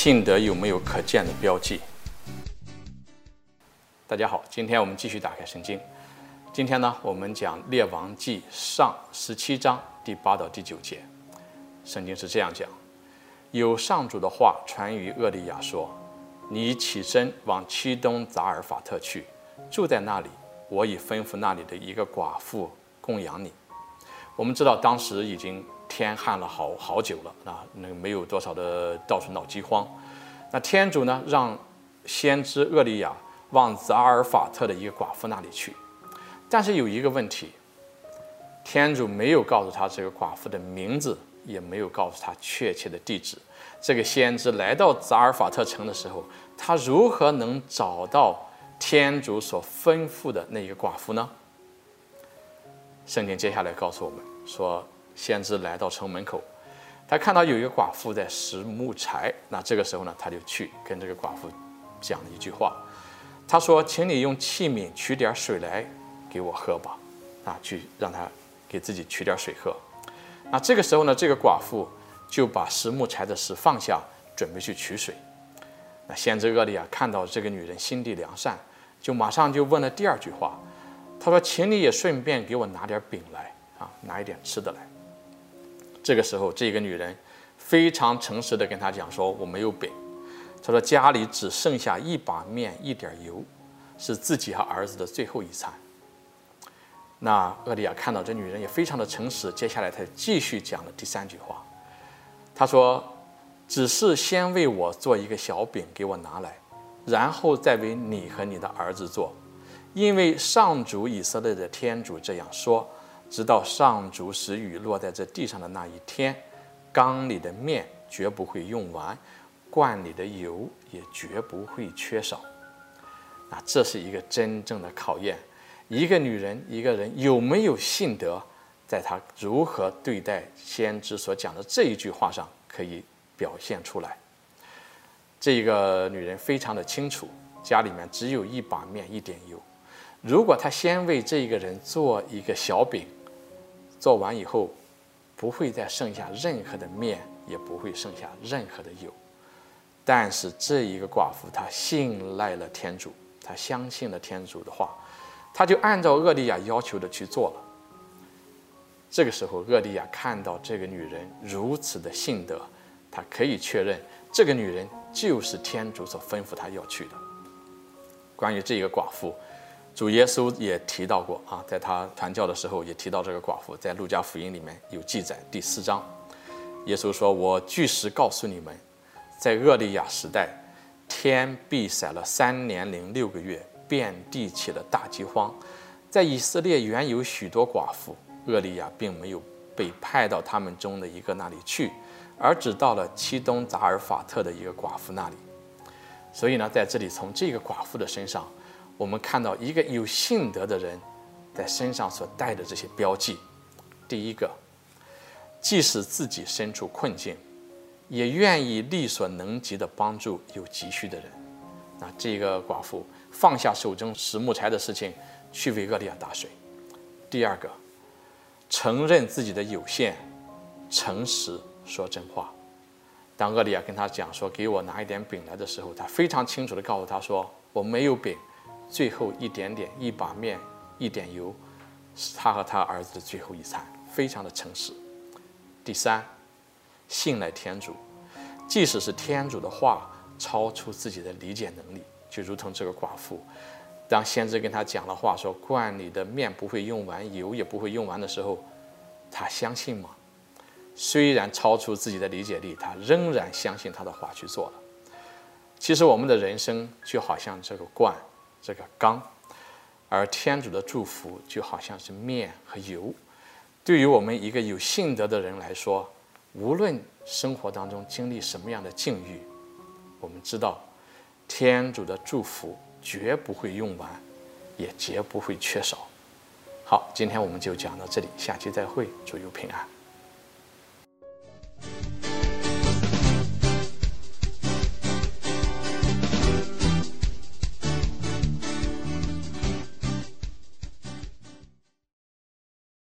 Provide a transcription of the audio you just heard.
信德有没有可见的标记？大家好，今天我们继续打开圣经。今天呢，我们讲《列王记上》十七章第八到第九节。圣经是这样讲：有上主的话传于厄利亚说：“你起身往西东扎尔法特去，住在那里。我已吩咐那里的一个寡妇供养你。”我们知道当时已经天旱了好好久了啊，那没有多少的到处闹饥荒。那天主呢，让先知厄利亚。往匝尔法特的一个寡妇那里去，但是有一个问题，天主没有告诉他这个寡妇的名字，也没有告诉他确切的地址。这个先知来到匝尔法特城的时候，他如何能找到天主所吩咐的那一个寡妇呢？圣经接下来告诉我们说，先知来到城门口，他看到有一个寡妇在拾木柴，那这个时候呢，他就去跟这个寡妇讲了一句话。他说：“请你用器皿取点水来给我喝吧，啊，去让他给自己取点水喝。那这个时候呢，这个寡妇就把拾木柴的事放下，准备去取水。那先知厄利亚看到这个女人心地良善，就马上就问了第二句话。他说：‘请你也顺便给我拿点饼来，啊，拿一点吃的来。’这个时候，这个女人非常诚实的跟他讲说：‘我没有饼。’他说：“家里只剩下一把面，一点油，是自己和儿子的最后一餐。”那厄利亚看到这女人也非常的诚实，接下来他继续讲了第三句话。他说：“只是先为我做一个小饼给我拿来，然后再为你和你的儿子做，因为上主以色列的天主这样说：直到上主使雨落在这地上的那一天，缸里的面绝不会用完。”罐里的油也绝不会缺少。那这是一个真正的考验，一个女人，一个人有没有信德，在她如何对待先知所讲的这一句话上可以表现出来。这个女人非常的清楚，家里面只有一把面，一点油。如果他先为这一个人做一个小饼，做完以后，不会再剩下任何的面，也不会剩下任何的油。但是这一个寡妇，她信赖了天主，她相信了天主的话，她就按照厄利亚要求的去做了。这个时候，厄利亚看到这个女人如此的信德，他可以确认这个女人就是天主所吩咐他要去的。关于这一个寡妇，主耶稣也提到过啊，在他传教的时候也提到这个寡妇，在路加福音里面有记载，第四章，耶稣说：“我据实告诉你们。”在厄利亚时代，天闭塞了三年零六个月，遍地起了大饥荒。在以色列原有许多寡妇，厄利亚并没有被派到他们中的一个那里去，而只到了漆冬匝尔法特的一个寡妇那里。所以呢，在这里从这个寡妇的身上，我们看到一个有信德的人在身上所带的这些标记。第一个，即使自己身处困境。也愿意力所能及的帮助有急需的人。那这个寡妇放下手中拾木柴的事情，去为厄利亚打水。第二个，承认自己的有限，诚实说真话。当厄利亚跟他讲说，给我拿一点饼来的时候，他非常清楚地告诉他说，我没有饼，最后一点点一把面，一点油，是他和他儿子的最后一餐，非常的诚实。第三。信赖天主，即使是天主的话超出自己的理解能力，就如同这个寡妇，当先知跟他讲了话，说罐里的面不会用完，油也不会用完的时候，他相信吗？虽然超出自己的理解力，他仍然相信他的话去做了。其实我们的人生就好像这个罐，这个缸，而天主的祝福就好像是面和油。对于我们一个有信德的人来说，无论生活当中经历什么样的境遇，我们知道天主的祝福绝不会用完，也绝不会缺少。好，今天我们就讲到这里，下期再会，祝有平安。